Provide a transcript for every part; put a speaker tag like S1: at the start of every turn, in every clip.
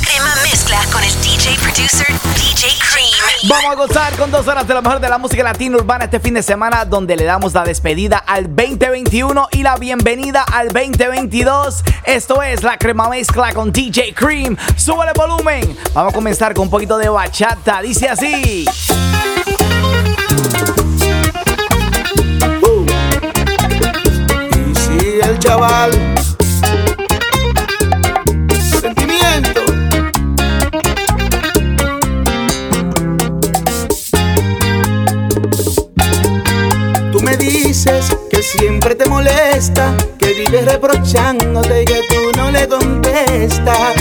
S1: Crema mezcla con el DJ producer DJ Cream.
S2: Vamos a gozar con dos horas de lo mejor de la música latina urbana este fin de semana, donde le damos la despedida al 2021 y la bienvenida al 2022. Esto es la crema mezcla con DJ Cream. Sube el volumen. Vamos a comenzar con un poquito de bachata. Dice así.
S3: Y si el chaval dices que siempre te molesta, que vives reprochándote y que tú no le contestas.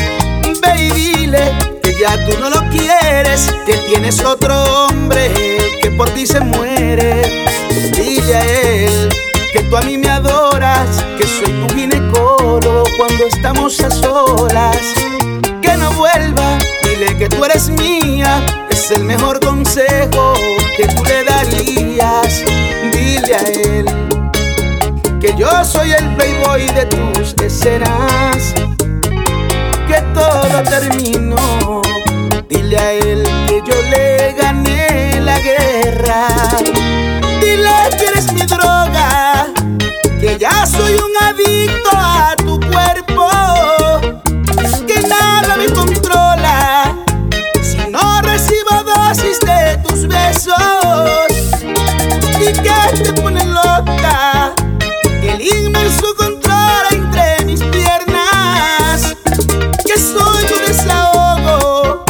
S3: Ve y dile que ya tú no lo quieres, que tienes otro hombre que por ti se muere. Dile a él que tú a mí me adoras, que soy tu ginecólogo cuando estamos a solas. Que no vuelva, dile que tú eres mía, es el mejor consejo que tú le darías. Dile a él que yo soy el playboy de tus escenas, que todo terminó. Dile a él que yo le gané la guerra. Dile que eres mi droga, que ya soy un adicto a tu cuerpo, y que te pone loca. El inmenso control entre mis piernas, que soy tu desahogo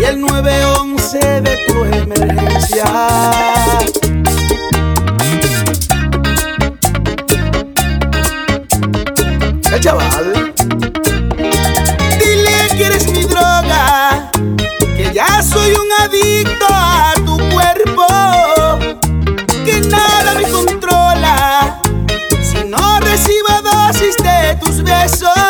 S3: y el 911 de tu emergencia. El chaval. Dile que eres mi droga, que ya soy un adicto tus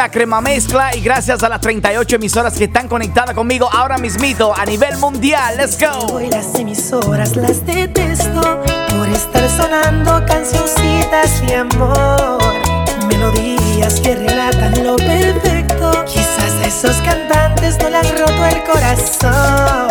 S4: la
S2: crema mezcla y gracias a las 38 emisoras que están conectadas conmigo ahora mismito a nivel mundial. Let's go.
S5: Hoy las emisoras las detesto por estar sonando cancioncitas de amor. Melodías que relatan lo perfecto. Quizás a esos cantantes no le han roto el corazón.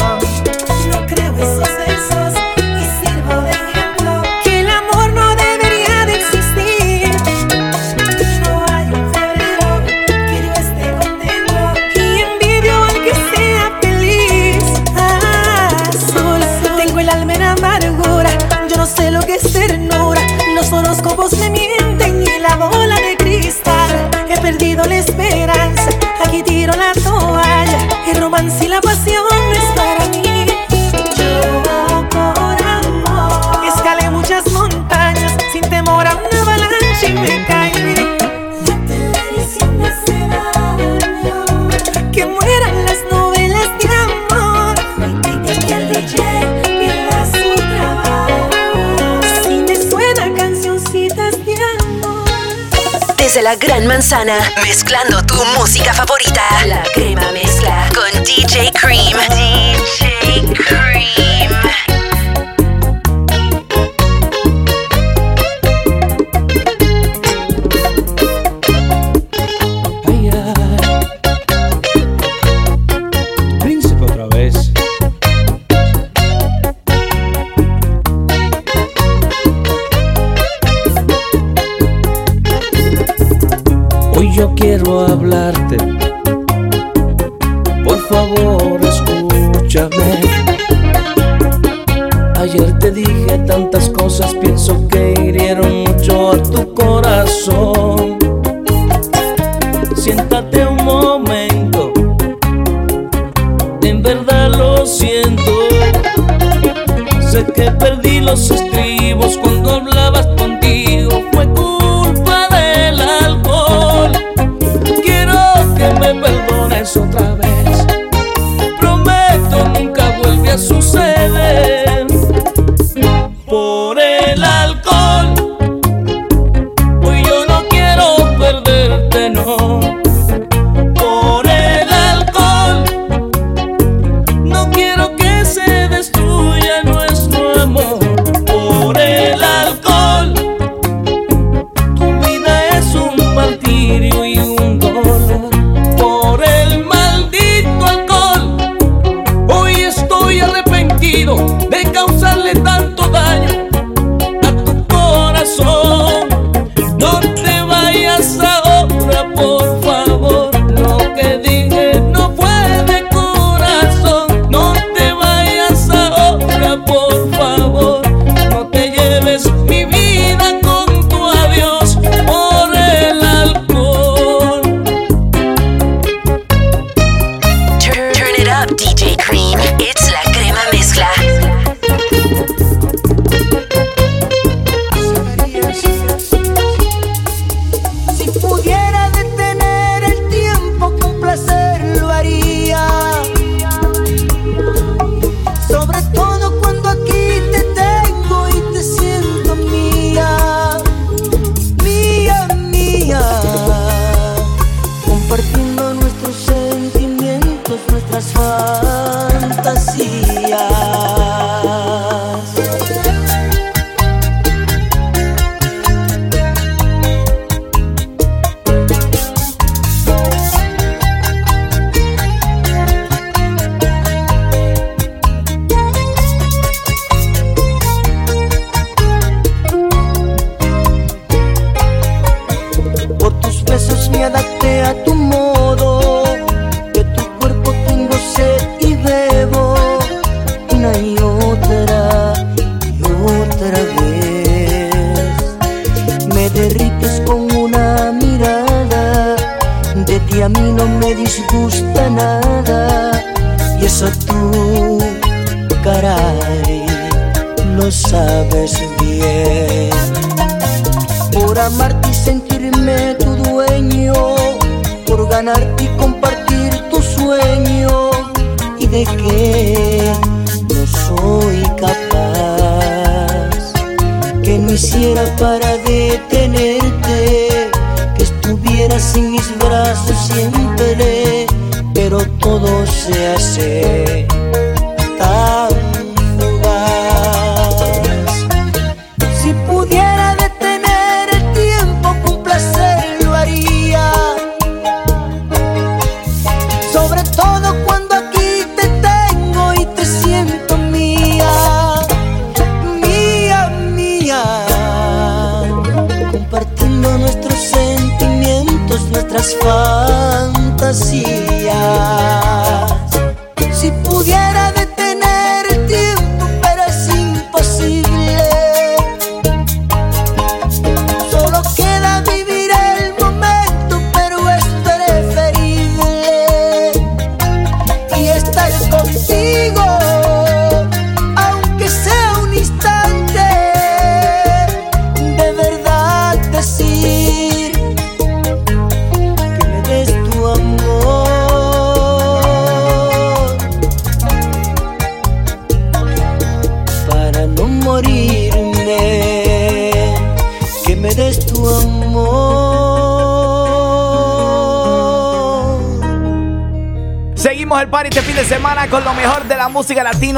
S6: Mezclando tu música favorita. La crema mezcla con DJ Cream. DJ Cream.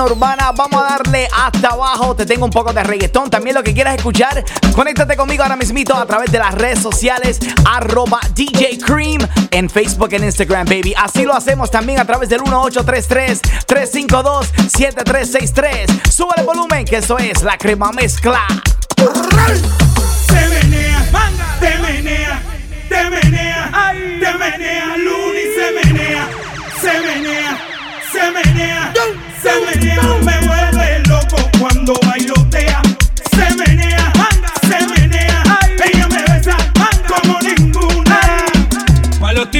S2: Urbana. Vamos a darle hasta abajo. Te tengo un poco de reggaetón. También lo que quieras escuchar, conéctate conmigo ahora mismito a través de las redes sociales. Arroba DJ Cream en Facebook, en Instagram, baby. Así lo hacemos también a través del 1833-352-7363. Sube el volumen, que eso es la crema mezcla.
S7: Se menea, te menea, te menea, te menea, como ninguna.
S8: Pa' los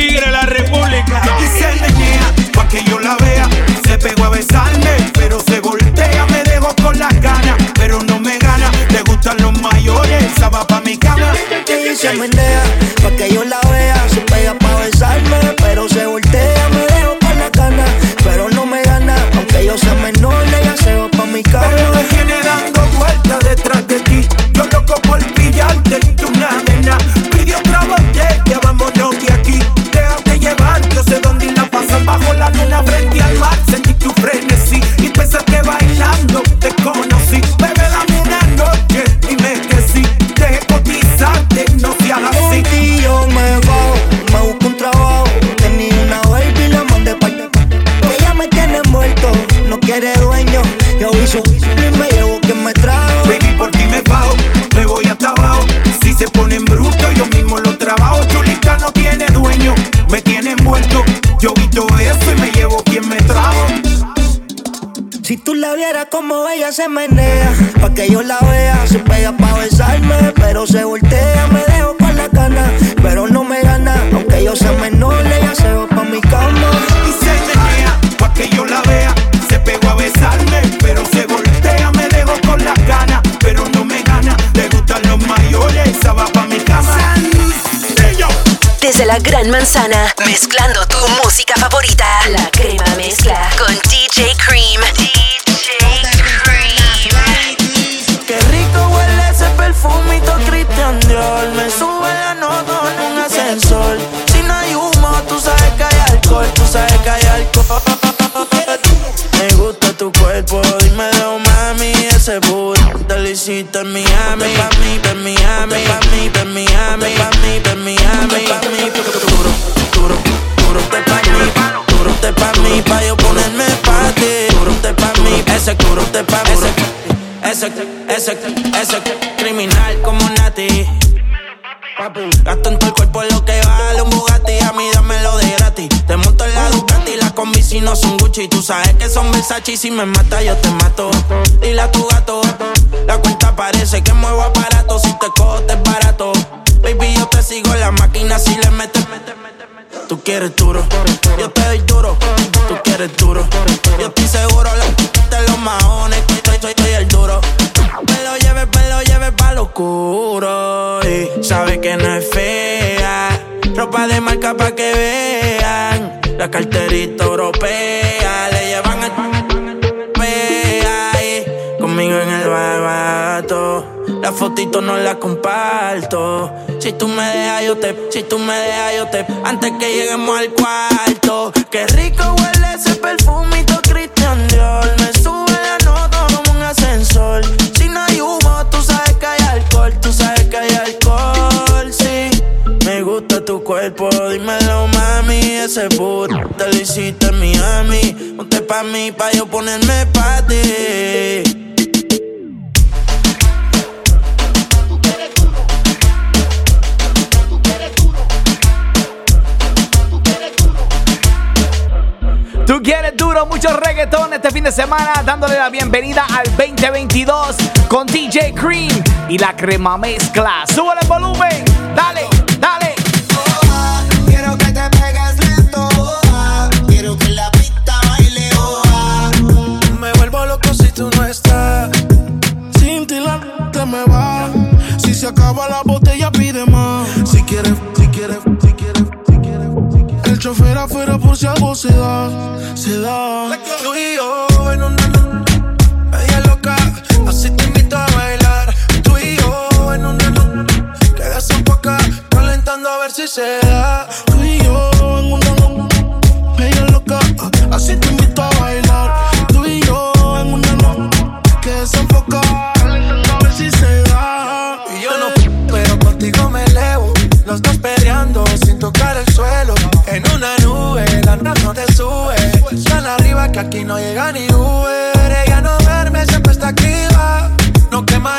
S7: se ponen bruto, yo mismo lo trabajo. Chulita no tiene dueño, me tiene envuelto. Yo quito eso y me llevo quien me trajo.
S9: Si tú la vieras como ella se menea, pa' que yo la vea, se pega pa' besarme, pero se voltea, me dejo con la cana, pero no me gana, aunque yo sea menor, ella se va pa' mi cama.
S7: La
S1: Gran Manzana, mezclando tu música favorita. La crema mezcla con DJ Cream. DJ Cream.
S10: Qué rico huele ese perfumito Christian Dior. Me sube la nota en un ascensor. Si no hay humo, tú sabes que hay alcohol. Tú sabes que hay alcohol. Me gusta tu cuerpo, dímelo mami, ese booty te lo hiciste en Miami, pa' mí, pa' Miami, pa' mí, pa' Miami, pa' mí, pa' Miami, ese te pa' ese, ese, ese, ese criminal como Nati. Gasto en todo el cuerpo lo que vale un Bugatti, a mí dámelo de gratis. Te monto en la Ducati, las combi si no son Gucci. Tú sabes que son Versace y si me mata yo te mato. Dile a tu gato, la cuenta parece que muevo aparato. Si te cojo te es barato. Baby, yo te sigo en la máquina si le metes. Tú quieres duro, yo te doy duro. Tú quieres duro, yo estoy seguro. Los maones, estoy, estoy, estoy el duro. Me lo lleves, me lo lleves pa' lo oscuro. Y sabe que no es fea. Ropa de marca pa' que vean. La carterita europea le llevan el. Conmigo en el barbato. La fotito no la comparto. Si tú me dejas, yo te, si tú me dejas, yo te, antes que lleguemos al cuarto. Qué rico huele ese perfumito cuerpo, dímelo, mami. Ese boot te lo hiciste en Miami. Ponte pa' mí, pa' yo ponerme pa' ti.
S2: Tú quieres duro, mucho reggaetón este fin de semana, dándole la bienvenida al 2022 con DJ Cream y la crema mezcla. Sube el volumen, dale.
S11: Chofer afuera por si algo se da, se da. Tú y yo en una media loca, así te invito a bailar. Tú y yo en una quedas un poco calentando a ver si se da. Tú y yo en una
S8: aquí no llega ni Uber. Ella no verme, siempre está activa. No quema.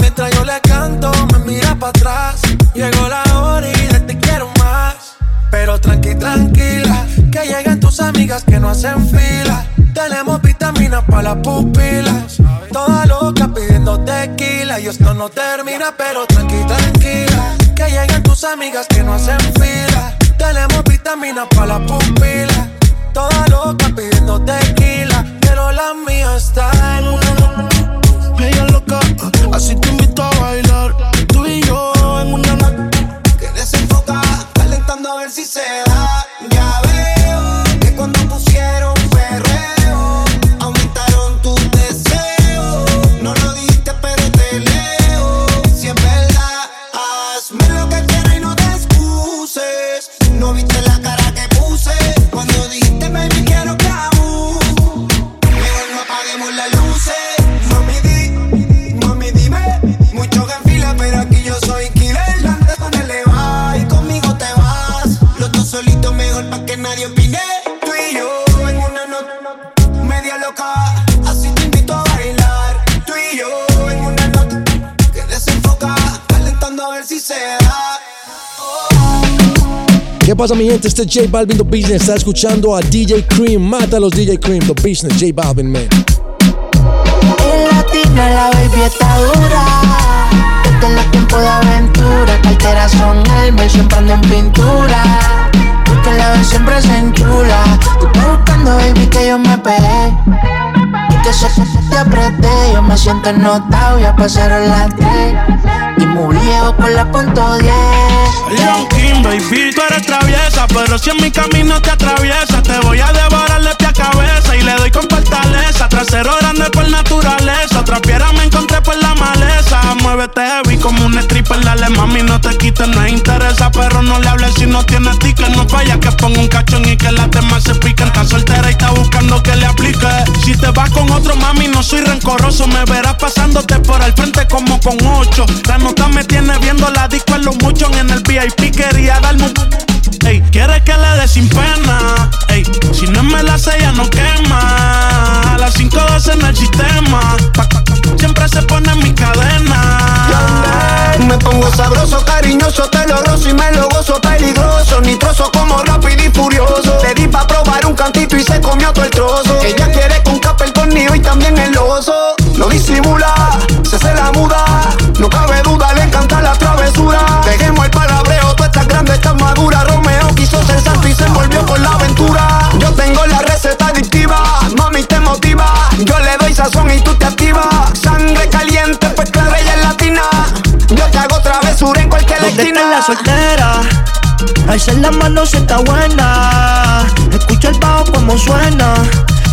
S8: Mientras yo le canto, me mira para atrás. Llegó la hora y de te quiero más. Pero tranqui, tranquila, que lleguen tus amigas que no hacen fila. Tenemos vitaminas para las pupilas. Toda loca pidiendo tequila. Y esto no termina, pero tranqui, tranquila. Que lleguen tus amigas que no hacen fila. Tenemos vitaminas para las pupilas. Toda loca pidiendo tequila. Pero la mía está en una.
S11: Ella loca, así te invito a bailar. Tú y yo en una
S8: que desenfoca, calentando a ver si se da.
S12: ¿Qué pasa mi gente? Este es J Balvin The Business. Está escuchando a DJ Cream. Mata a los DJ Cream The Business. J Balvin, man.
S13: En latina la baby está dura. Desde los tiempos de aventura. Carteras son Hermes, siempre ando en pintura. Tú que la ves siempre se enchula. Tú estás buscando, baby, que yo me pegué. Y que se te apreté. Yo me siento ennotado, ya pasaron las tres. Y muy viejo por la punto 10.
S11: Young King, baby, tú eres traviesa, pero si en mi camino te atraviesa, te voy a devorar de pie a cabeza le doy con fortaleza. Trasero grande por naturaleza, otra piedra me encontré por la maleza. Muévete heavy como un stripper, dale mami, no te quites, no interesa, pero no le hables si no tienes ticket. No falla que ponga un cachón y que las demás se piquen. Está soltera y está buscando que le aplique. Si te vas con otro mami, no soy rencoroso, me verás pasándote por el frente como con ocho. La nota me tiene viendo la disco en los muchos en el VIP quería darme un Ey, quiere que le dé sin pena. Ey, si no me la sella no quema. A las 5 en el sistema. Siempre se pone en mi cadena.
S8: Me pongo sabroso, cariñoso, te y me lo gozo peligroso. Nitroso como rápido y furioso. Le di pa' probar un cantito y se comió todo el trozo. Ella quiere con capa el tornillo y también el oso. No disimula, se hace la muda. No cabe duda, le encanta la travesura. Dejemos el estás madura. Romeo quiso ser santo y se envolvió con la aventura. Yo tengo la receta adictiva, mami te motiva. Yo le doy sazón y tú te activas. Sangre caliente, pues clara ella es latina. Yo te hago travesura en cualquier
S14: ¿Dónde
S8: esquina.
S14: está la soltera? Alza la mano si está buena. Escucha el bajo como suena.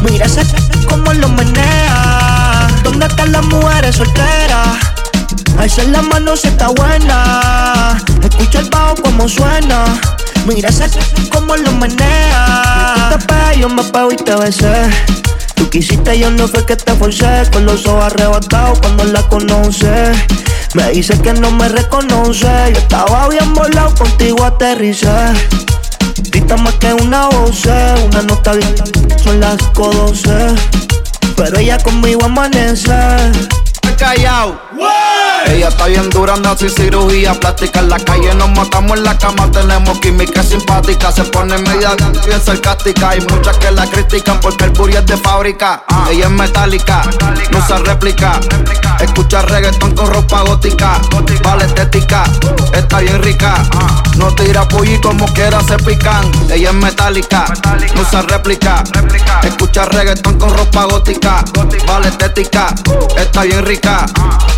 S14: Mira ese como lo menea.
S8: ¿Dónde están las mujeres solteras? Alza la mano si está buena. Escucha el bajo como suena. Mira ese como lo menea. Tú te pegas, yo me pego y te besé. Tú quisiste, yo no fue que te forcé. Con los ojos arrebatados cuando la conoce. Me dice que no me reconoce. Yo estaba bien volado, contigo aterricé. Grita más que una voz, una nota bien, son las 5.12. Pero ella conmigo amanece.
S15: Callao. Ella está bien dura, anda sin cirugía plástica. En la calle nos matamos en la cama, tenemos química simpática. Se pone media bien sarcástica. Hay muchas que la critican porque el booty es de fábrica. Ella es metálica, no se réplica. Escucha reggaetón con ropa gótica. Vale estética, está bien rica. No tira pollo como quiera se pican. Ella es metálica, no se réplica. Escucha reggaetón con ropa gótica. Vale estética, está bien rica.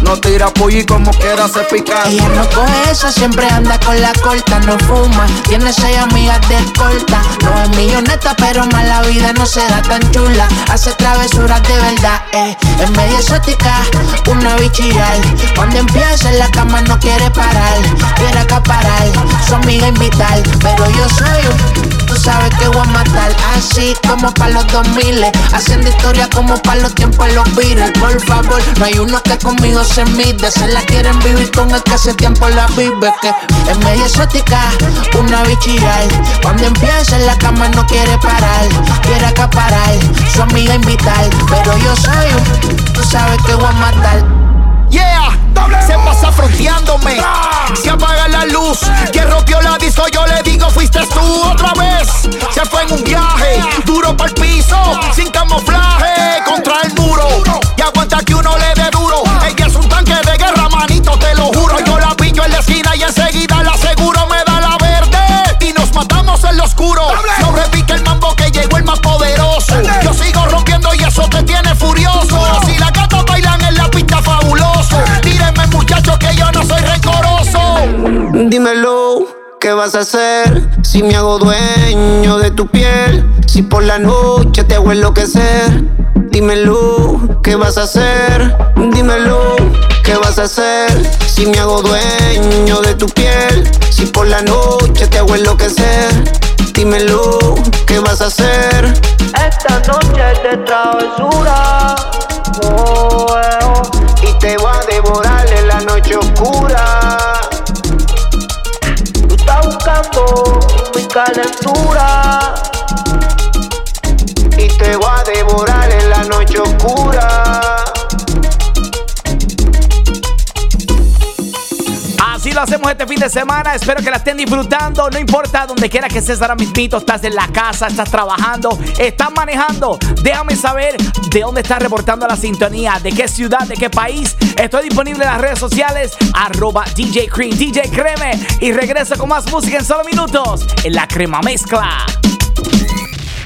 S15: No tira pollo y como quiera se pica.
S13: Ella no coge eso, siempre anda con la corta, no fuma. Tiene seis amigas de corta. No es milloneta, pero más la vida no se da tan chula. Hace travesuras de verdad, eh. Es medio exótica, una bichillar. Cuando empieza en la cama no quiere parar. Quiere acaparar, su amiga invitar. Pero yo soy un. Tú sabes que voy a matar. Así como para los 2000 Haciendo historia como para los tiempos los Beatles. Por favor, no hay uno que conmigo se mide. Se la quieren vivir con el que hace tiempo la vive. Que es medio exótica, una bichillar Cuando empieza en la cama no quiere parar Quiere acaparar, su amiga invitar Pero yo soy un, tú sabes que voy a matar
S16: Yeah, se pasa fronteándome. Se apaga la luz. Quien rompió la disco, yo le digo, fuiste tú otra vez. Se fue en un viaje, duro para el piso, sin camuflaje, contra el muro. Y aguanta que uno le dé duro. Ella es un tanque de guerra, manito, te lo juro. Yo la pillo en la esquina y enseguida la aseguro, me da la verde. Y nos matamos en lo oscuro. No repite el mambo que llegó el más poderoso. Yo sigo rompiendo y eso te tiene furioso. Yo no soy rencoroso.
S17: Dímelo, ¿qué vas a hacer? Si me hago dueño de tu piel, si por la noche te hago enloquecer. Dímelo, ¿qué vas a hacer? Dímelo, ¿qué vas a hacer? Si me hago dueño de tu piel, si por la noche te hago enloquecer. Dímelo, ¿qué vas a hacer?
S8: Esta noche de travesura. Oh, eh, oh.
S17: Y te voy a devorar en la noche oscura.
S8: Tú estás buscando mi calentura.
S17: Y te voy a devorar en la noche oscura.
S2: Hacemos este fin de semana. Espero que la estén disfrutando. No importa donde quiera que estés ahora mismito. Estás en la casa, estás trabajando, estás manejando. Déjame saber de dónde estás reportando la sintonía, de qué ciudad, de qué país. Estoy disponible en las redes sociales. Arroba DJ Cream, DJ Creme. Y regreso con más música en solo minutos. En la crema mezcla.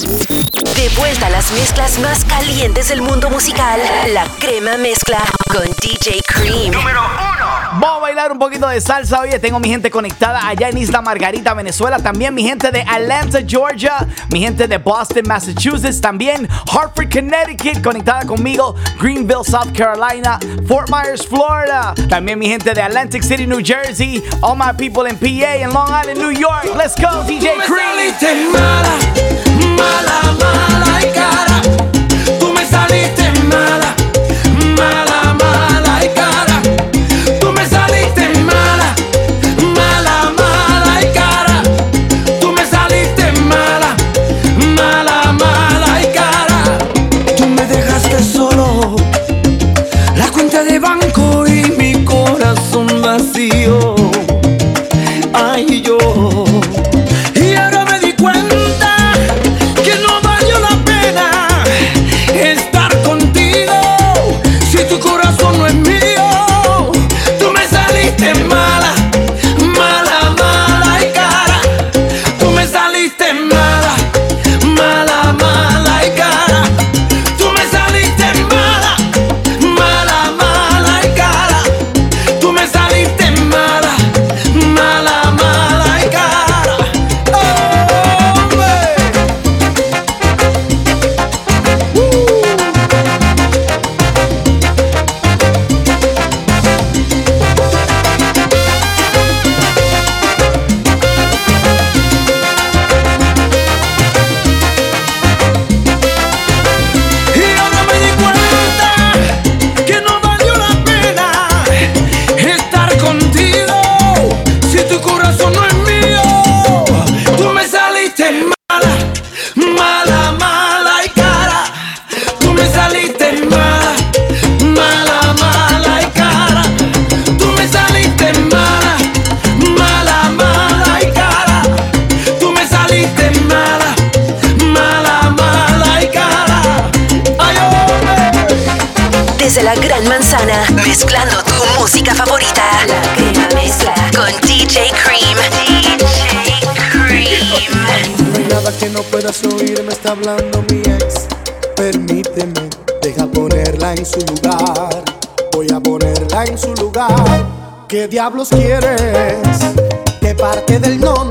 S6: De vuelta a las mezclas más calientes del mundo musical, la crema mezcla con DJ Cream. Número
S2: Vamos a bailar un poquito de salsa. Oye, tengo mi gente conectada allá en Isla Margarita, Venezuela. También mi gente de Atlanta, Georgia. Mi gente de Boston, Massachusetts. También Hartford, Connecticut, conectada conmigo. Greenville, South Carolina. Fort Myers, Florida. También mi gente de Atlantic City, New Jersey. All my people in PA and Long Island, New York. Let's go, DJ Cream.
S18: Mala, mala, y cara. Tú me saliste mala, mala,
S19: puedas oír, me está hablando mi ex. Permíteme, deja ponerla en su lugar. Voy a ponerla en su lugar. ¿Qué diablos quieres? Que parte del no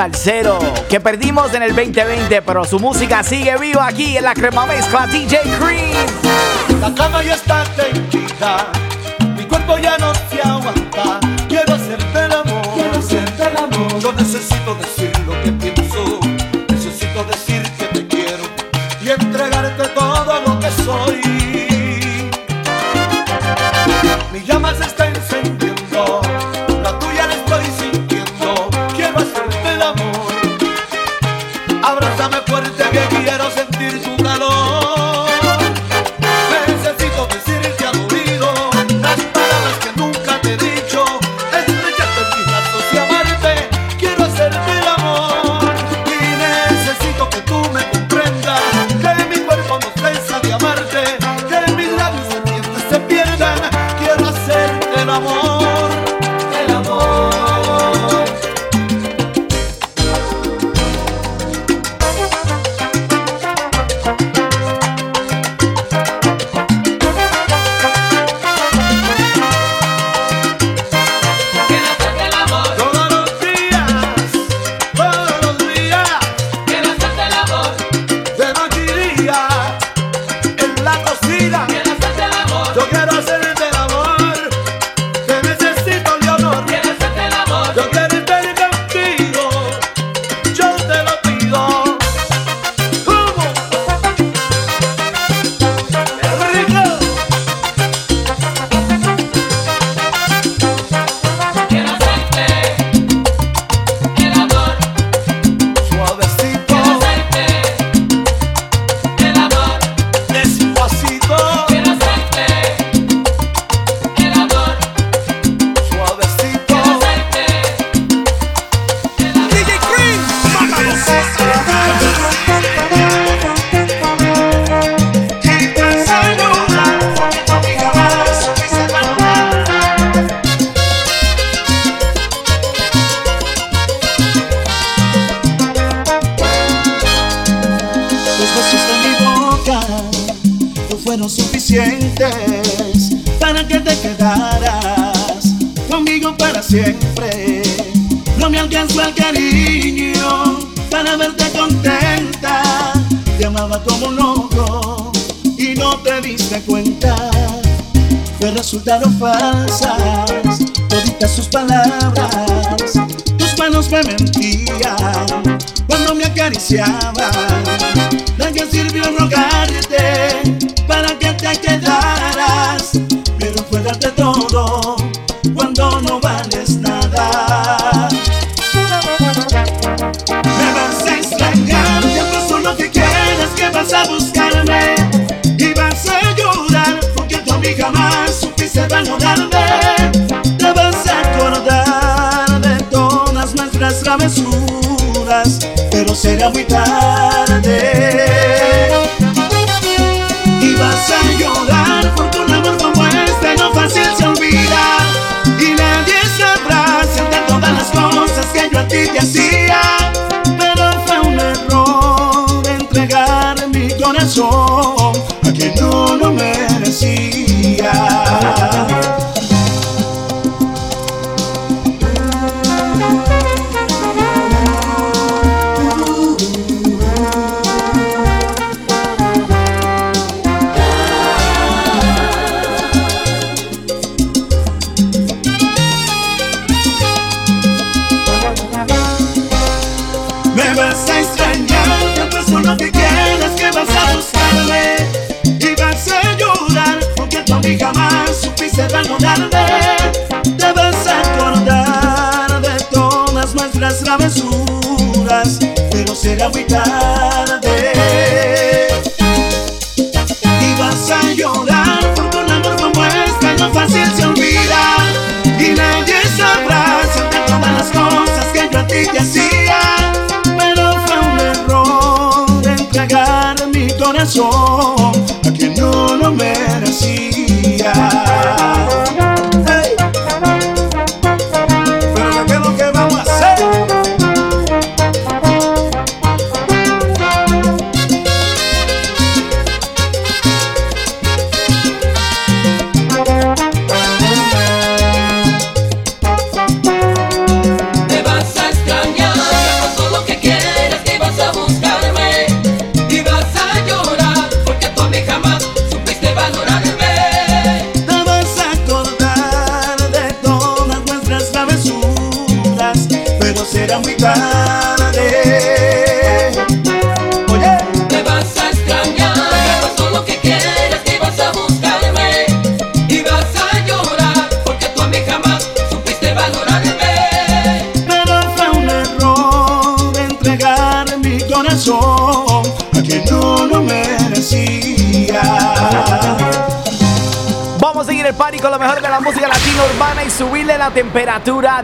S2: salsero que perdimos en el 2020, pero su música sigue viva aquí en la crema mezcla DJ Cream.
S3: La cama ya está tranquila, mi cuerpo ya no se aguanta. Quiero hacerte el amor, quiero hacerte el amor. Yo necesito decir lo que pienso, necesito decir que te quiero y entregarte todo lo que soy. Mi
S7: llamas están paseaba.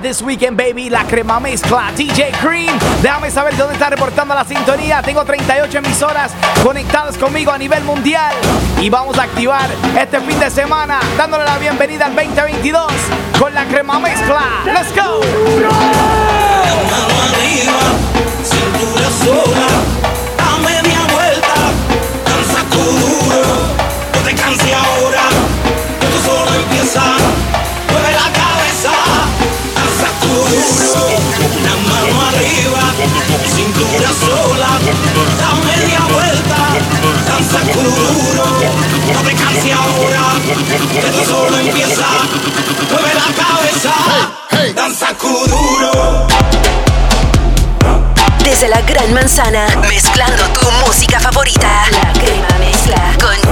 S7: This Weekend, baby. La crema mezcla, DJ Cream. Déjame saber dónde está reportando la sintonía. Tengo 38 emisoras conectadas conmigo a nivel mundial. Y vamos a activar este fin de semana dándole la bienvenida al 2022 con la crema mezcla. ¡Let's go!
S10: sacudo duro, no te canses ahora, que tú solo empieza, mueve la cabeza, danza duro.
S1: Desde la Gran Manzana, mezclando tu música favorita, la crema mezcla con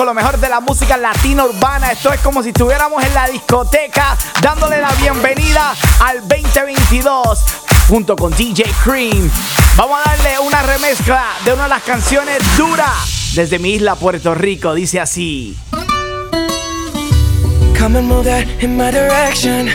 S2: con lo mejor de la música latina urbana. Esto es como si estuviéramos en la discoteca, dándole la bienvenida al 2022 junto con DJ Cream. Vamos a darle una remezcla de una de las canciones duras desde mi isla Puerto Rico. Dice así.
S20: Come and move that in my direction.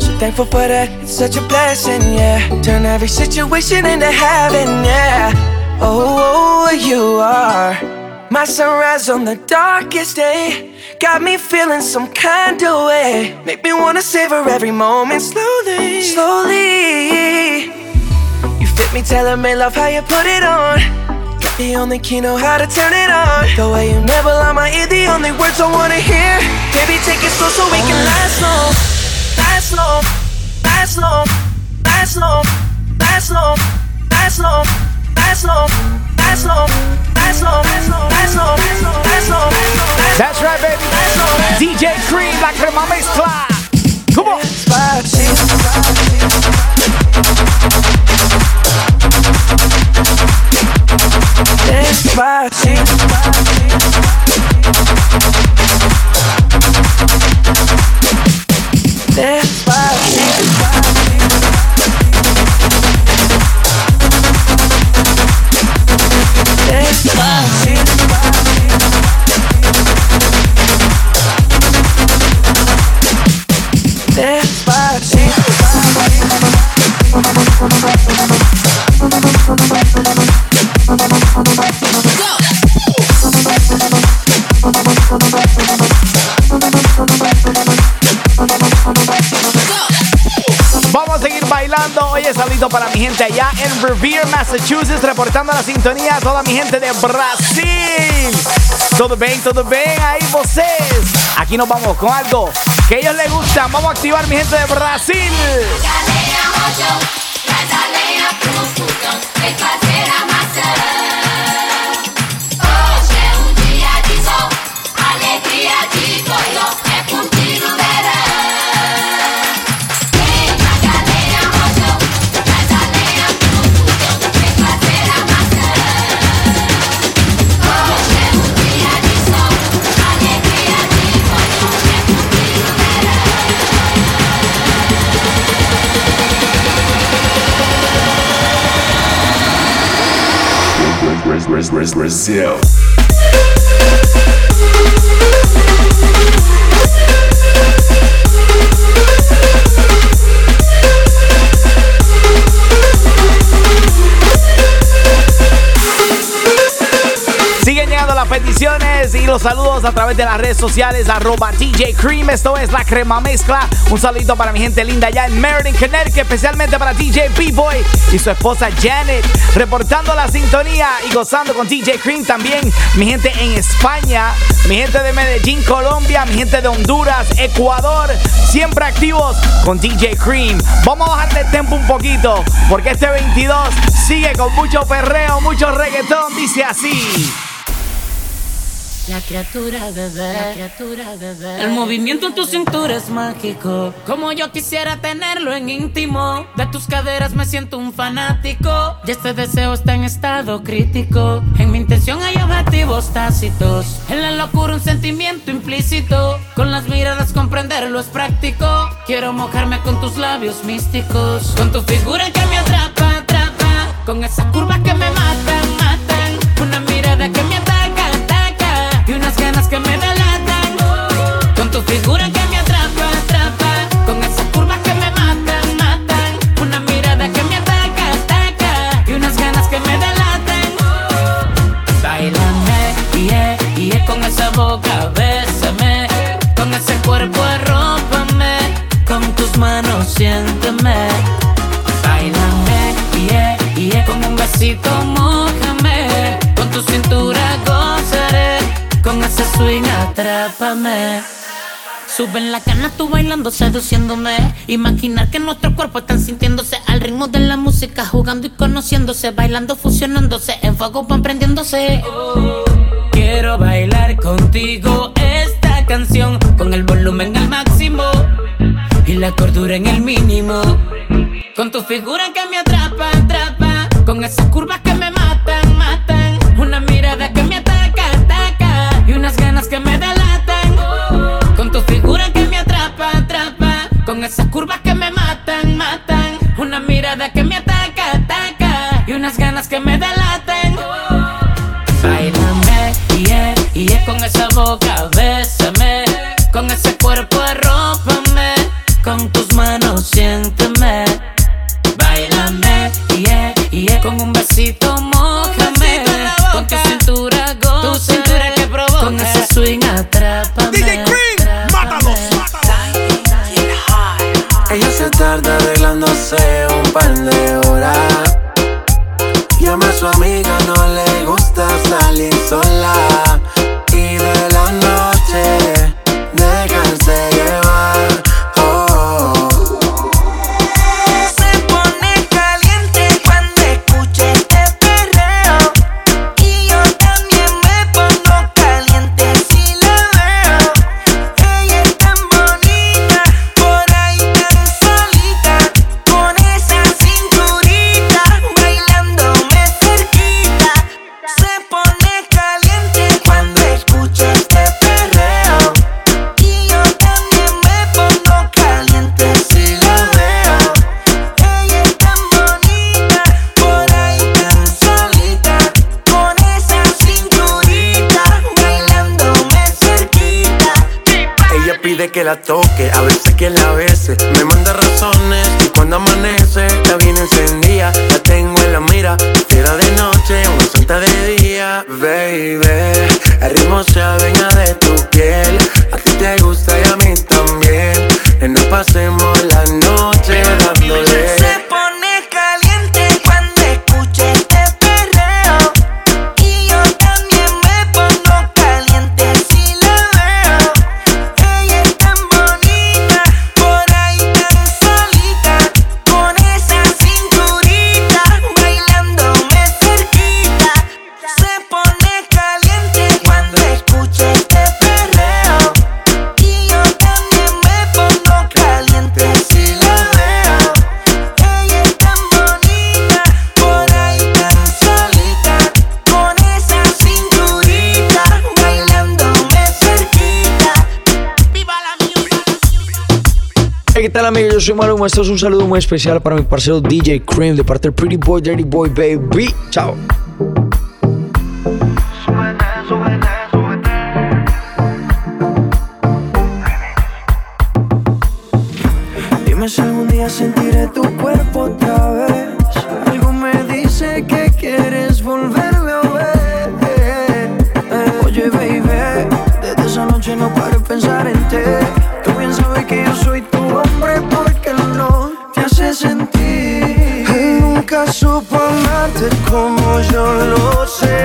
S20: So thankful for that, it's such a blessing, yeah. Turn every situation into heaven, yeah. Oh, you are My sunrise on the darkest day got me feeling some kind of way. Make me wanna savor every moment slowly, slowly. You fit me, telling me love how you put it on. Got the only key, know how to turn it on. The way you never lie my ear, the only words I wanna hear. Baby, take it slow so we can last long, last long, last long, last long, last long, last long, last long. Last long.
S2: That's right, baby. DJ Cream back to my clock. Come on. Despacito. Despacito. Wow. Para mi gente allá en Revere, Massachusetts, reportando la sintonía a toda mi gente de Brasil. Todo bien, todo bien, ahí vocês. Aquí nos vamos con algo que a ellos les gusta. Vamos a activar mi gente de Brasil.
S21: Brazil.
S2: Peticiones y los saludos a través de las redes sociales, arroba DJ Cream. Esto es la crema mezcla. Un saludito para mi gente linda allá en Meriden, Connecticut, especialmente para DJ B-Boy y su esposa Janet, reportando la sintonía y gozando con DJ Cream. También mi gente en España, mi gente de Medellín, Colombia, mi gente de Honduras, Ecuador, siempre activos con DJ Cream. Vamos a bajarle el tempo un poquito, porque este 22 sigue con mucho perreo, mucho reggaetón. Dice así.
S22: La criatura bebé, la criatura bebé. El movimiento en tu cintura es mágico. Como yo quisiera tenerlo en íntimo. De tus caderas me siento un fanático. Y este deseo está en estado crítico. En mi intención hay objetivos tácitos. En la locura un sentimiento implícito. Con las miradas comprenderlo es práctico. Quiero mojarme con tus labios místicos. Con tu figura que me atrapa, atrapa. Con esas curvas que me matan, ganas que me delatan. Con tu figura que me atrapa, atrapa. Con esas curvas que me matan, matan. Una mirada que me ataca, ataca. Y unas ganas que me delatan. Bailame, yeah, yeah, con esa boca, bésame. Con ese cuerpo, arrópame. Con tus manos, siénteme. Bailame, yeah, yeah, con un besito, mojame. Swing, atrápame. Suben la cana tú bailando, seduciéndome. Imaginar que nuestros cuerpos están sintiéndose al ritmo de la música, jugando y conociéndose, bailando, fusionándose, en fuego van prendiéndose. Quiero bailar contigo esta canción con el volumen al máximo y la cordura en el mínimo. Con tu figura que me atrapa, atrapa, con esas curvas que unas ganas que me delaten. Bailame, yeah, yeah, con esa boca, bésame. Con ese cuerpo, arrópame. Con tus manos, siente que
S23: la toque
S1: muestro es
S24: un saludo muy especial para mi parcero DJ Cream de parte del Pretty Boy, Dirty Boy, baby. Chao.
S23: Dime si algún día sentiré tu cuerpo otra vez. Algo me dice que quieres volverme a ver. Oye, baby, desde esa noche no paro de pensar en ti. como yo lo sé.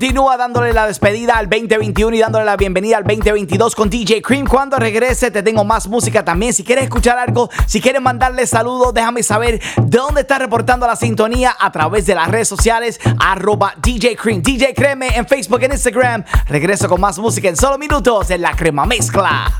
S2: Continúa dándole la despedida al 2021 y dándole la bienvenida al 2022 con DJ Cream. Cuando regrese te tengo más música también. Si quieres escuchar algo, si quieres mandarle saludos, déjame saber de dónde estás reportando la sintonía a través de las redes sociales arroba DJ Cream. DJ Creme en Facebook, en Instagram. Regreso con más música en solo minutos en la crema mezcla.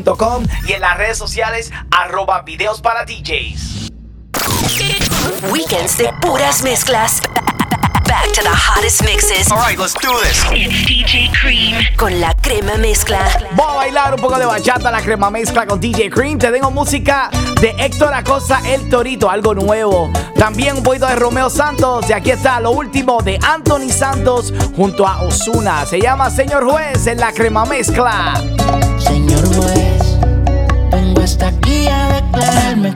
S2: y en las redes sociales arroba videos para DJs.
S1: Weekends de puras mezclas. Back to the hottest mixes.
S25: Alright, let's do this.
S1: It's DJ Cream con la crema mezcla.
S2: Vamos a bailar un poco de bachata, la crema mezcla con DJ Cream. Te tengo música de Héctor Acosta, El Torito, algo nuevo. También un poquito de Romeo Santos. Y aquí está lo último de Anthony Santos junto a Osuna. Se llama Señor Juez en la crema mezcla.
S9: Juez, vengo hasta aquí a declararme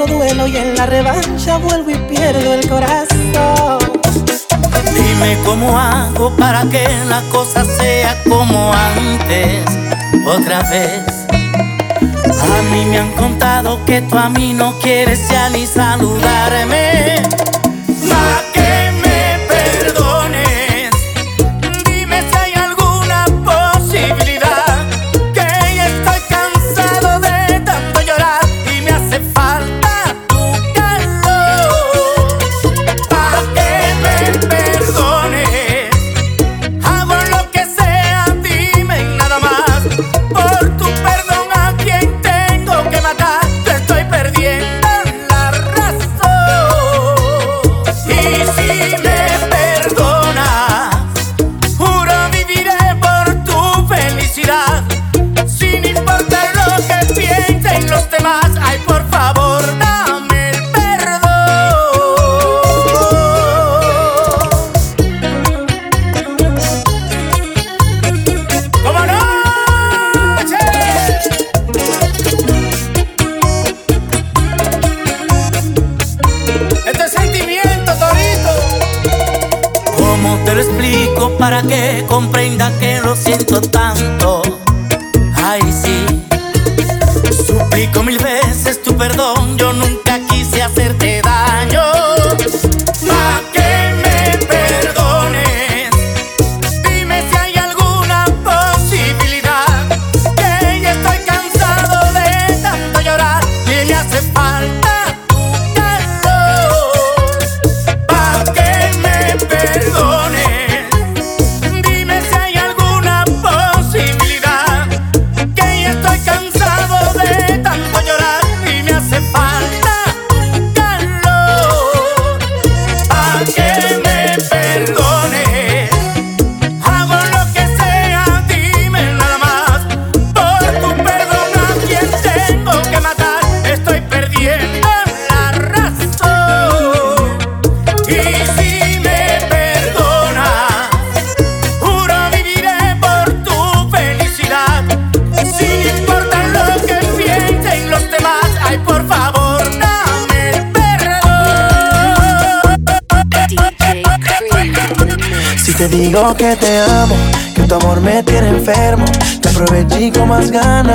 S5: otro duelo y en la revancha vuelvo y pierdo el corazón.
S26: Dime cómo hago para que la cosa sea como antes, otra vez. A mí me han contado que tú a mí no quieres ya ni saludarme.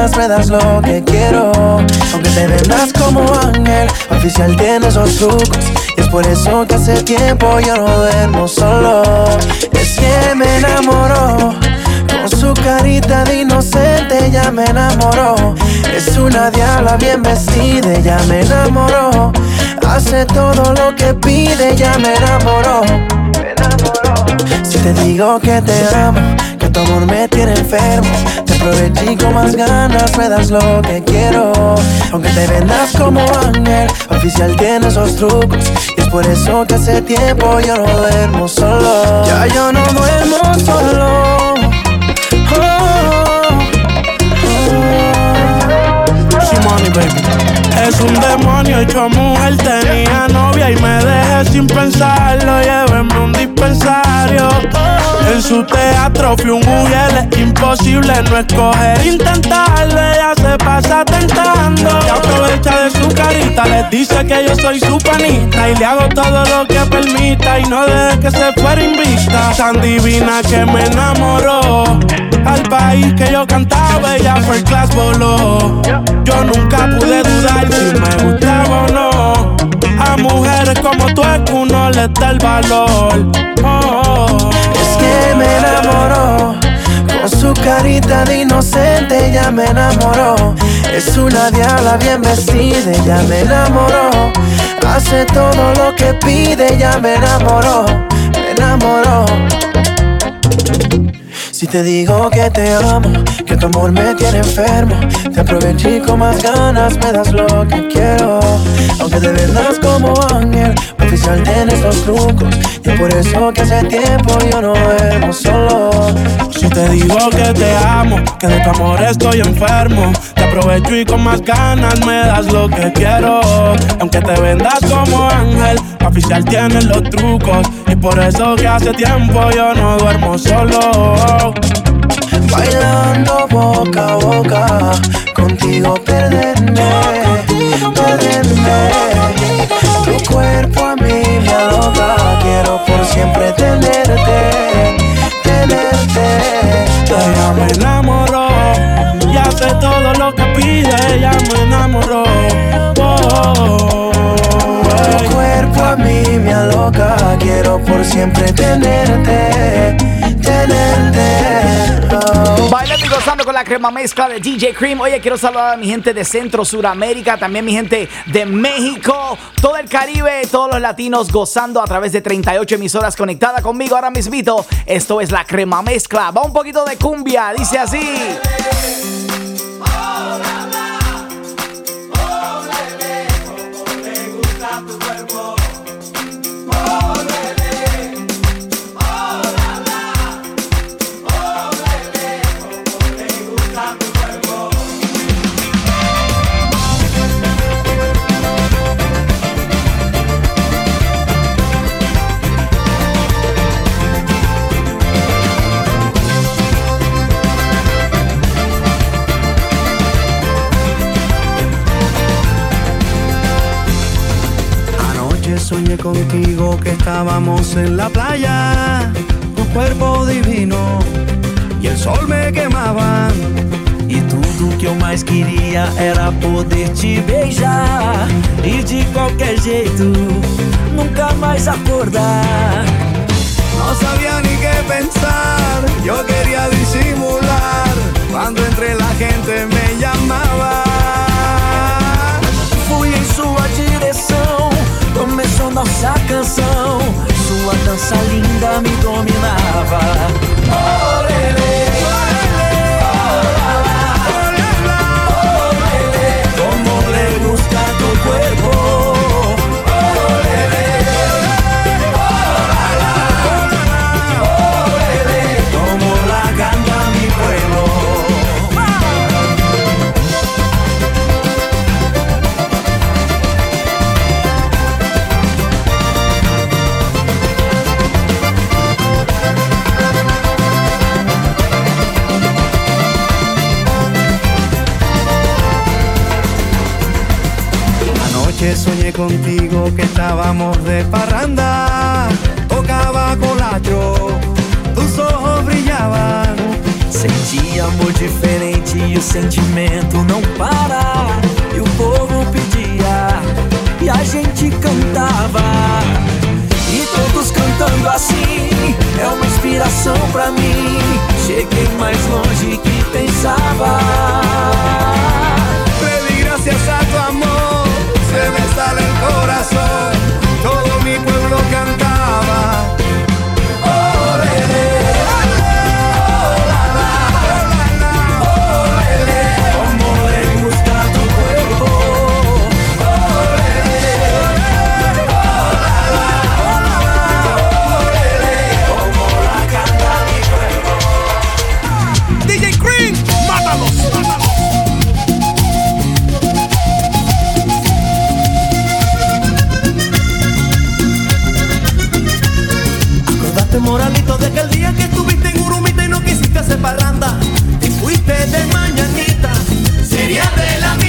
S27: Ganas me das lo que quiero. Aunque te vendas como ángel, oficial tiene esos trucos. Y es por eso que hace tiempo yo no duermo solo. Es que me enamoró. Con su carita de inocente ya me enamoró. Es una diabla bien vestida, ya me enamoró. Hace todo lo que pide, ya me enamoró. Si te digo que te amo, que tu amor me tiene enfermo, te aproveché y con más ganas me lo que quiero. Aunque te vendas como ángel, oficial tiene esos trucos. Y es por eso que hace tiempo yo no duermo solo. Ya yo no duermo solo.
S11: Money, baby. Es un demonio hecho mujer, tenía novia y me dejé sin pensarlo. Llévenme un dispensario. En su teatro fui un mujer, es imposible no escoger, intentarlo. Ella se pasa tentando y aprovecha de su carita, le Dice que yo soy su panita y le hago todo lo que permita y no deje que se fuera invista. Tan divina que me enamoró. Al país que yo cantaba, ella fue class voló. Yo nunca pude dudar si me gustaba o no. A mujeres como tú es que uno le da el valor. Oh.
S28: Es que me enamoró. Con su carita de inocente ella me enamoró. Es una diabla bien vestida, ella me enamoró. Hace todo lo que pide, ella me enamoró, me enamoró. Si te digo que te amo, que tu amor me tiene enfermo, te aproveché con más ganas, me das lo que quiero. Aunque te vendas como ángel, oficial tienes los trucos, y es por eso que hace tiempo yo no duermo solo.
S11: Si te digo que te amo, que de tu amor estoy enfermo, te aprovecho y con más ganas me das lo que quiero. Aunque te vendas como ángel, oficial tienes los trucos, y por eso que hace tiempo yo no duermo solo.
S28: Bailando boca a boca, contigo perderme, perderme. Tu cuerpo a mí me aloca, quiero por siempre tenerte, tenerte.
S11: Ella me enamoró y hace todo lo que pide. Ella me enamoró. Oh,
S28: Tu cuerpo a mí me aloca, quiero por siempre tenerte, tenerte. Oh.
S2: Bailando y gozando con la crema mezcla de DJ Cream. Oye, quiero saludar a mi gente de Centro, Suramérica, también mi gente de México, todo el Caribe, todos los latinos gozando a través de 38 emisoras conectadas conmigo ahora mismito. Esto es la crema mezcla. Va un poquito de cumbia, dice así.
S9: Contigo que estábamos en la playa, tu cuerpo divino e o sol me quemava.
S29: E tudo que eu mais queria era poder te beijar. E de qualquer jeito, nunca mais acordar.
S9: No sabía ni qué pensar, yo quería disimular cuando entre la gente me llamaba.
S29: Nossa canção. Sua dança linda me dominava. Oh,
S9: de parranda, tocaba colacho, tus ojos brillaban.
S29: Senti amor diferente e o sentimento não para. E o povo pedia e a gente cantava. E todos cantando assim é uma inspiração pra mim. Cheguei mais longe que pensava.
S9: Di gracias a tu amor, se me sale el corazón, todo
S29: de parranda y fuiste de mañanita, sería de la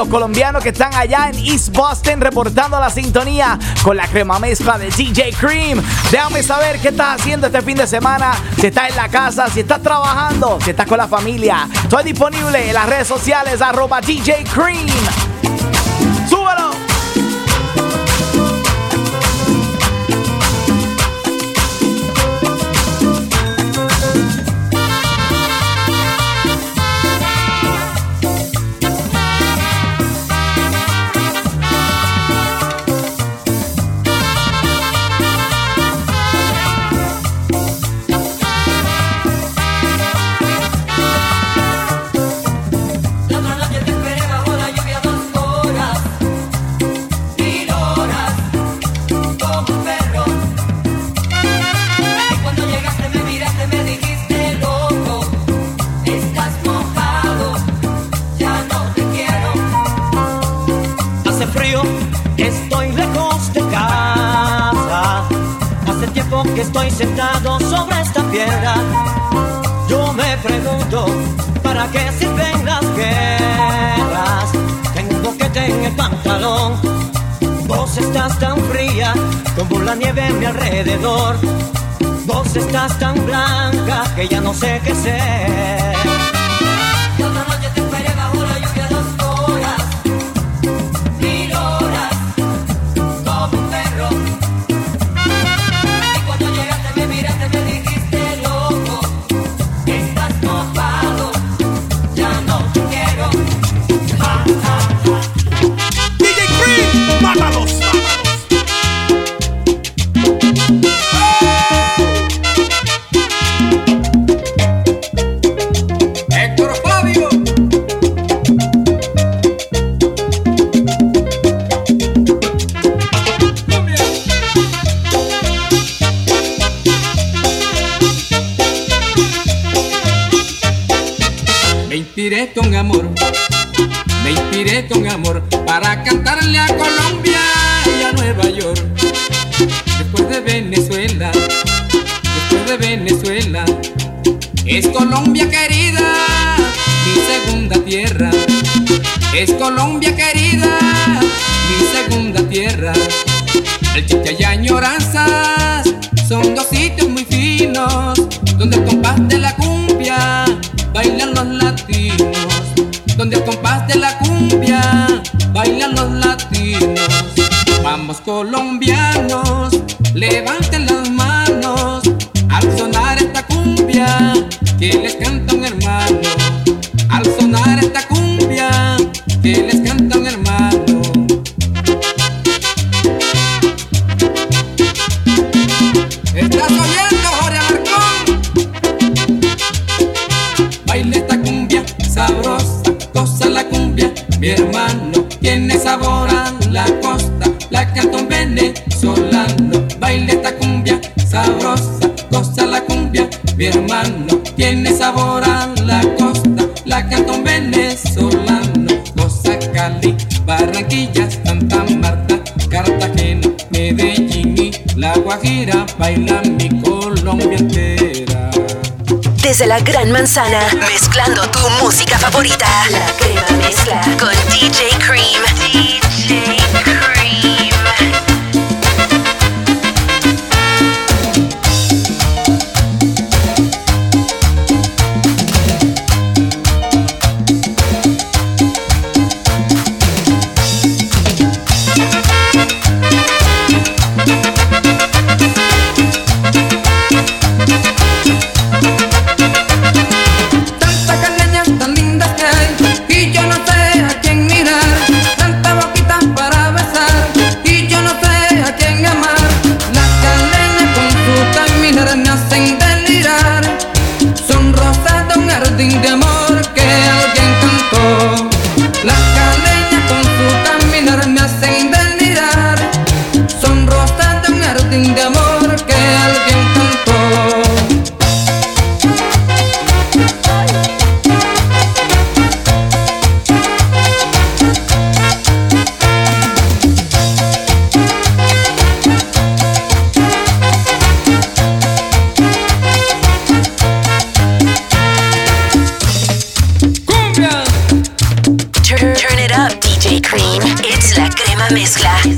S2: los colombianos que están allá en East Boston reportando la sintonía con la crema mezcla de DJ Cream. Déjame saber qué estás haciendo este fin de semana, si estás en la casa, si estás trabajando, si estás con la familia. Estoy disponible en las redes sociales arroba DJ Cream.
S30: nieve a mi alrededor. Vos estás tan blanca que ya no sé qué ser.
S6: Manzana, mezclando tu música favorita. La crema mezcla con DJ Cream. Mezcla.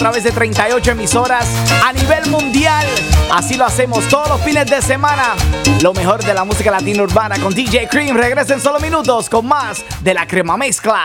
S2: Través de 38 emisoras a nivel mundial. Así lo hacemos todos los fines de semana. Lo mejor de la música latina urbana con DJ Cream. Regresa en solo minutos con más de la crema mezcla.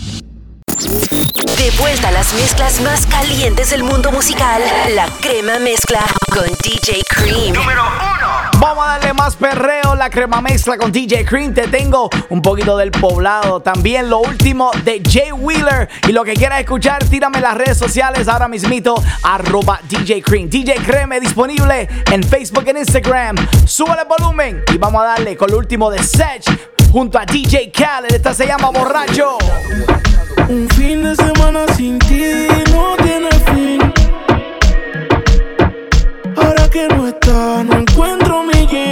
S6: De vuelta a las mezclas más calientes del mundo musical. La crema mezcla con DJ Cream. Número
S2: Vamos a darle más perreo, la crema mezcla con DJ Cream. Te tengo un poquito del poblado. También lo último de Jay Wheeler. Y lo que quieras escuchar, tírame en las redes sociales ahora mismito. Arroba DJ Cream. DJ Cream es disponible en Facebook e Instagram. Súbele el volumen y vamos a darle con lo último de Sech junto a DJ Khaled. Esta se llama Borracho.
S11: Un fin de semana sin ti no tiene fin. Ahora que no está, no encuentro mi jean.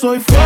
S11: sou e foi.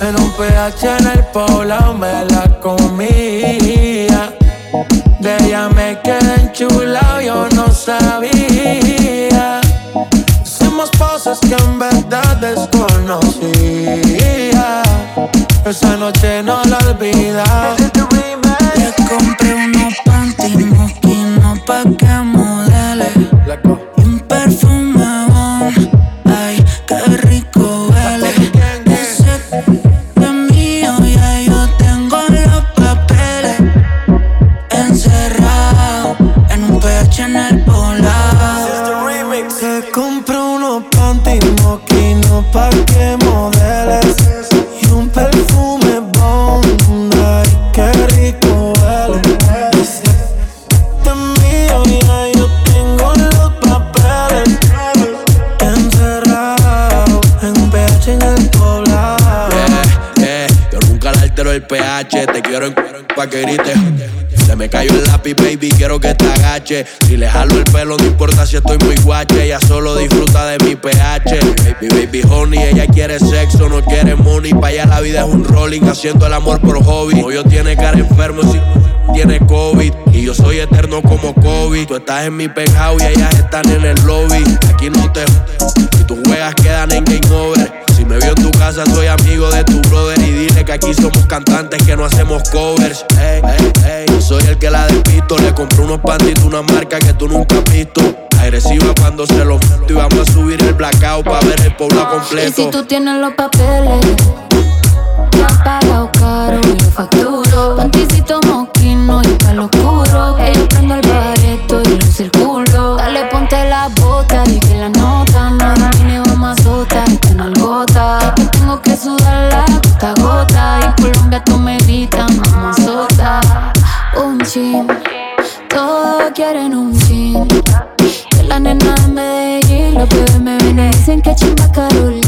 S11: En
S31: un
S8: PH en el poblado me la comía. De ella me quedé enchulado, yo no sabía. Hicimos cosas que en verdad desconocía. Esa noche no la olvidas.
S23: Le compré unos panty moquinos pa' que modele Y un perfume
S32: quiero Me cayó el lápiz, baby, quiero que te agache. Si le jalo el pelo, no importa si estoy muy guache. Ella solo disfruta de mi pH. Baby, baby, honey, ella quiere sexo, no quiere money. Pa' allá la vida es un rolling, haciendo el amor por hobby. Hoyo tiene cara enfermo, si tiene COVID. Y yo soy eterno como COVID. Tú estás en mi penthouse y ellas están en el lobby. Aquí no te. Si tus juegas quedan en game over. Si me vio en tu casa, soy amigo de tu brother. Y dile que aquí somos cantantes que no hacemos covers. Ey, ey, ey. Yo soy el que la despisto. Le compré unos pantitos, una marca que tú nunca has visto. Agresiva cuando se lo meto. Y vamos a subir el blackout para ver el pueblo
S33: Y
S32: completo.
S33: si tú tienes los papeles, te has pagado caro y lo facturo. Panticito moquino y pelo oscuro. Que yo prendo el bareto y lo circulo. Dale, ponte la bota, di que la nota no tiene más sota, está en gota. Que tengo que sudarla gota a gota. Y en Colombia tú me quieren un chin. Que la nena de Medellín, los bebés me ven dicen que chimba Karol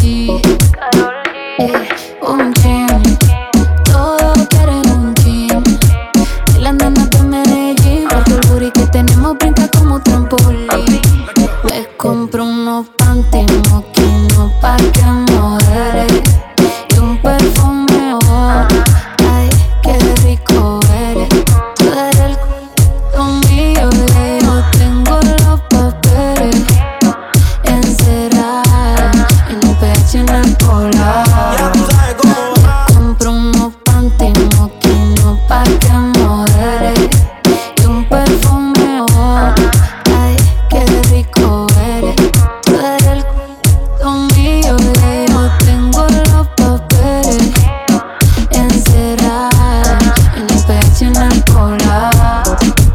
S11: sola.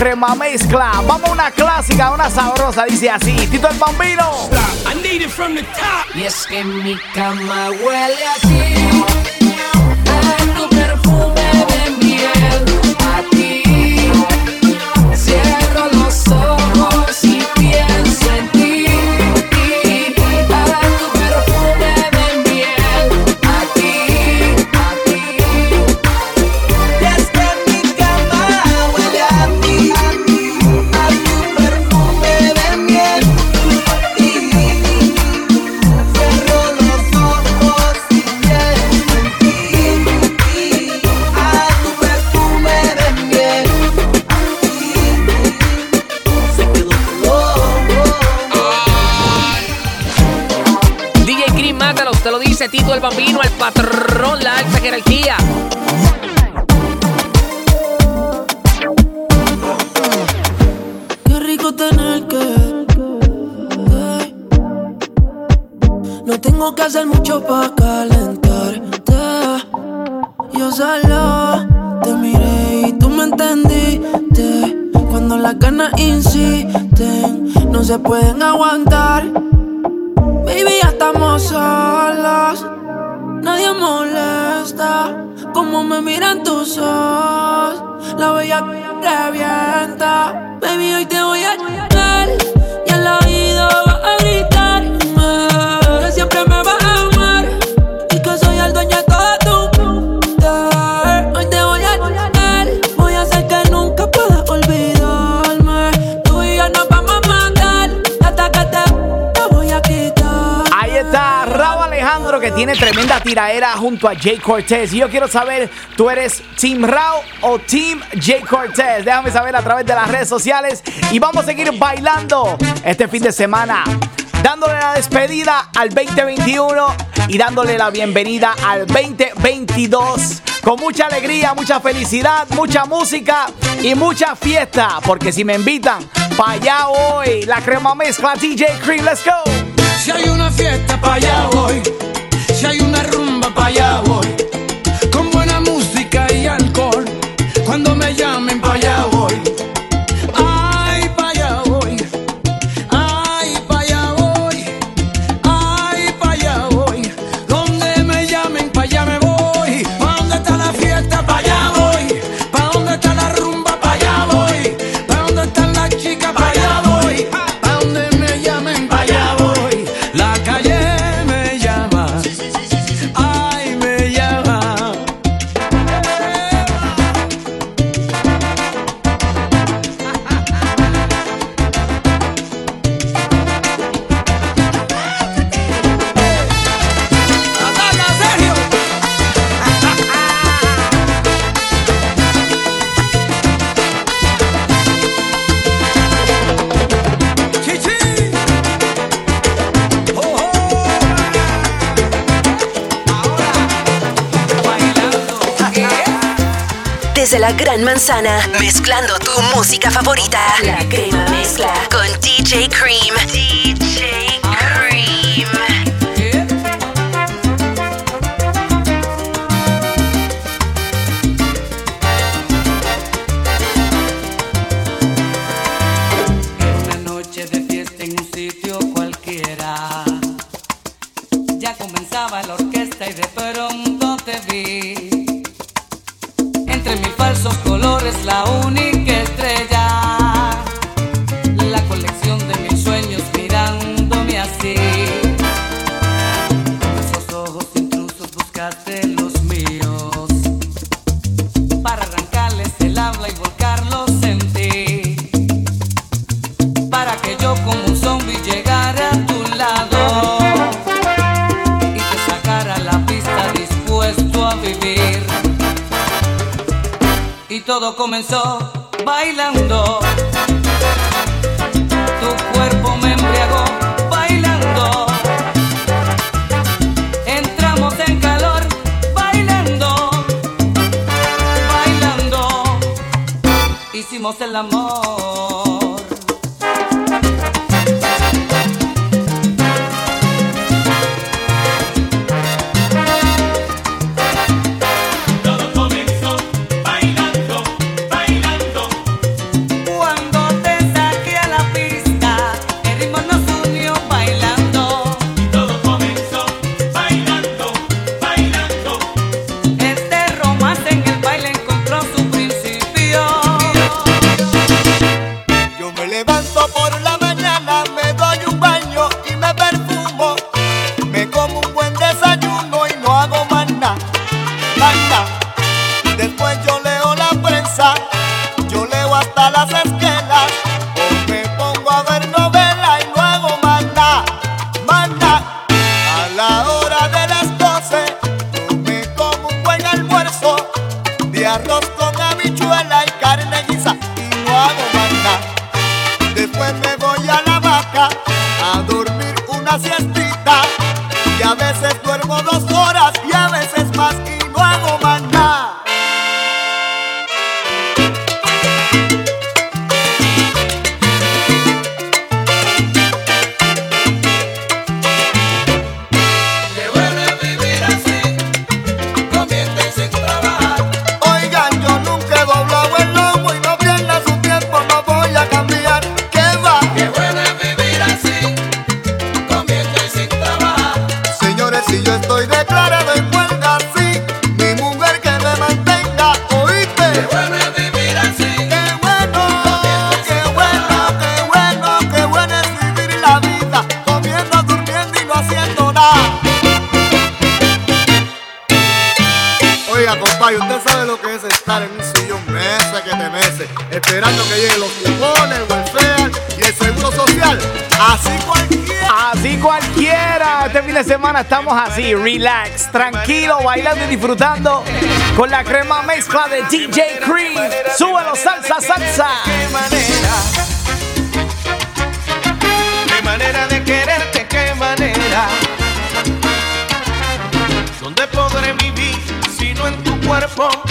S11: crema mezcla. Vamos a una clásica, una sabrosa, dice así. Tito el Bambino. Stop.
S34: I need it from the top.
S23: Y es que mi cama huele a ti.
S35: dice Tito el Bambino, el patrón, la alta jerarquía.
S23: Qué rico tener que. Eh, no tengo que hacer mucho para calentarte. Yo solo te miré y tú me entendiste. Cuando las ganas insisten, no se pueden aguantar. como me miran tus ojos. La bella revienta. Baby, hoy te voy a
S11: tremenda tiraera junto a Jay Cortez. Y yo quiero saber, ¿tú eres Team Rao o Team Jay Cortez? Déjame saber a través de las redes sociales y vamos a seguir bailando este fin de semana. Dándole la despedida al 2021 y dándole la bienvenida al 2022 con mucha alegría, mucha felicidad, mucha música y mucha fiesta. Porque si me invitan, para allá hoy. La crema mezcla DJ Cream, let's go.
S34: Si hay una fiesta, para allá hoy. Si hay una rumba, pa' allá voy.
S36: mezclando tu música favorita.
S37: así,
S2: relax, tranquilo, bailando y disfrutando con la crema mezcla de DJ Cream. Súbelo, salsa, salsa.
S3: Qué manera, qué manera de quererte, qué manera. ¿Dónde podré vivir si no en tu cuerpo?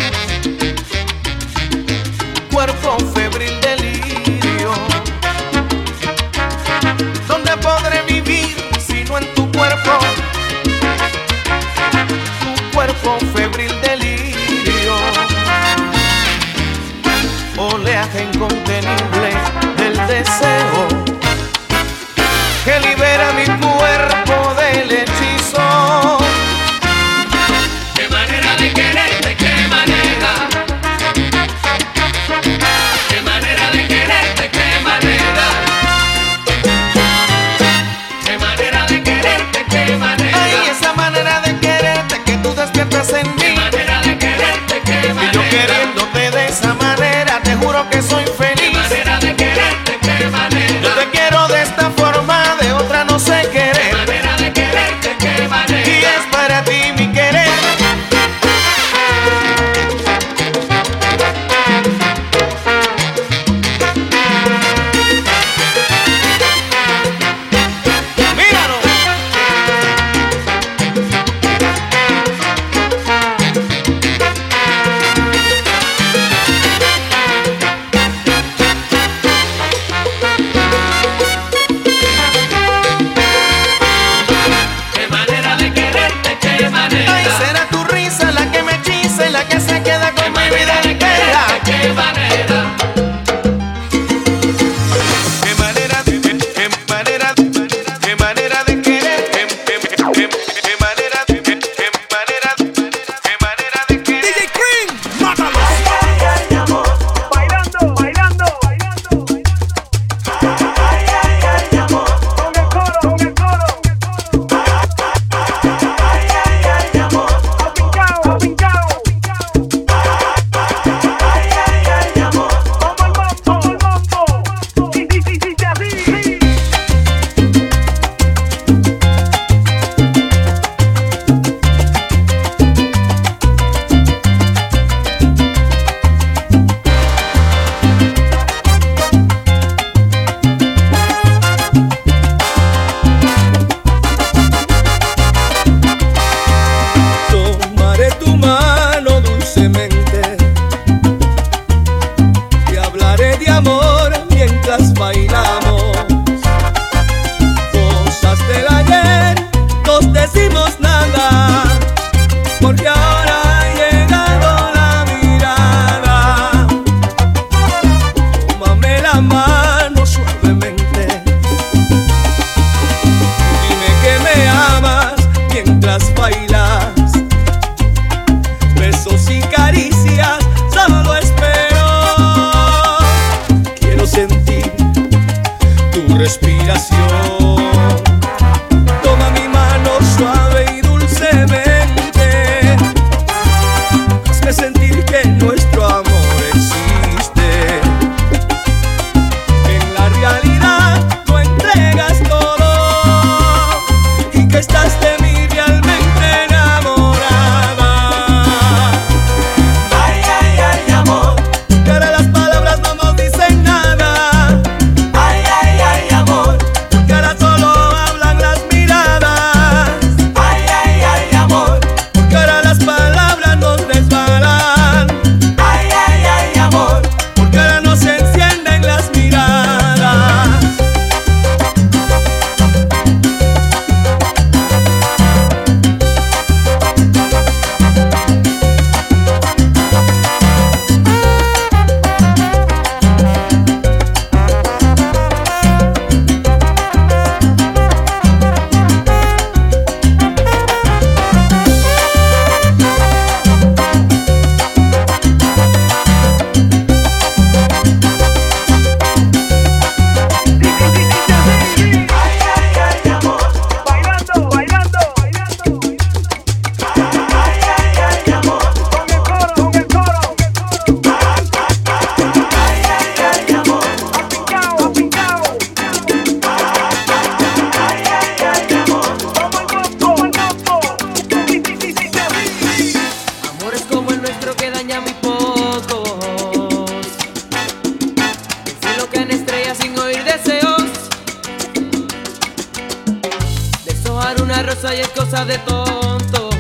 S38: rosa y es
S36: cosa de tontos.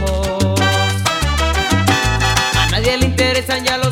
S36: A nadie le interesan ya los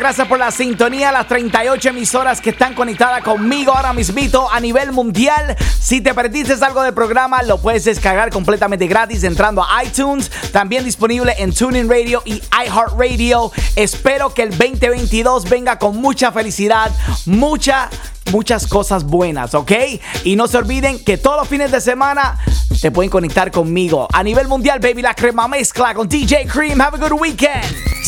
S2: Gracias por la sintonía, las 38 emisoras que están conectadas conmigo ahora mismito a nivel mundial. Si te perdiste algo del programa, lo puedes descargar completamente gratis entrando a iTunes. También disponible en TuneIn Radio y iHeartRadio. Espero que el 2022 venga con mucha felicidad, mucha muchas cosas buenas, ¿ok? Y no se olviden que todos los fines de semana te pueden conectar conmigo. A nivel mundial, baby, la crema mezcla con DJ Cream. Have a good weekend.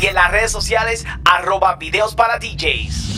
S2: y en las redes sociales arroba videos para DJs.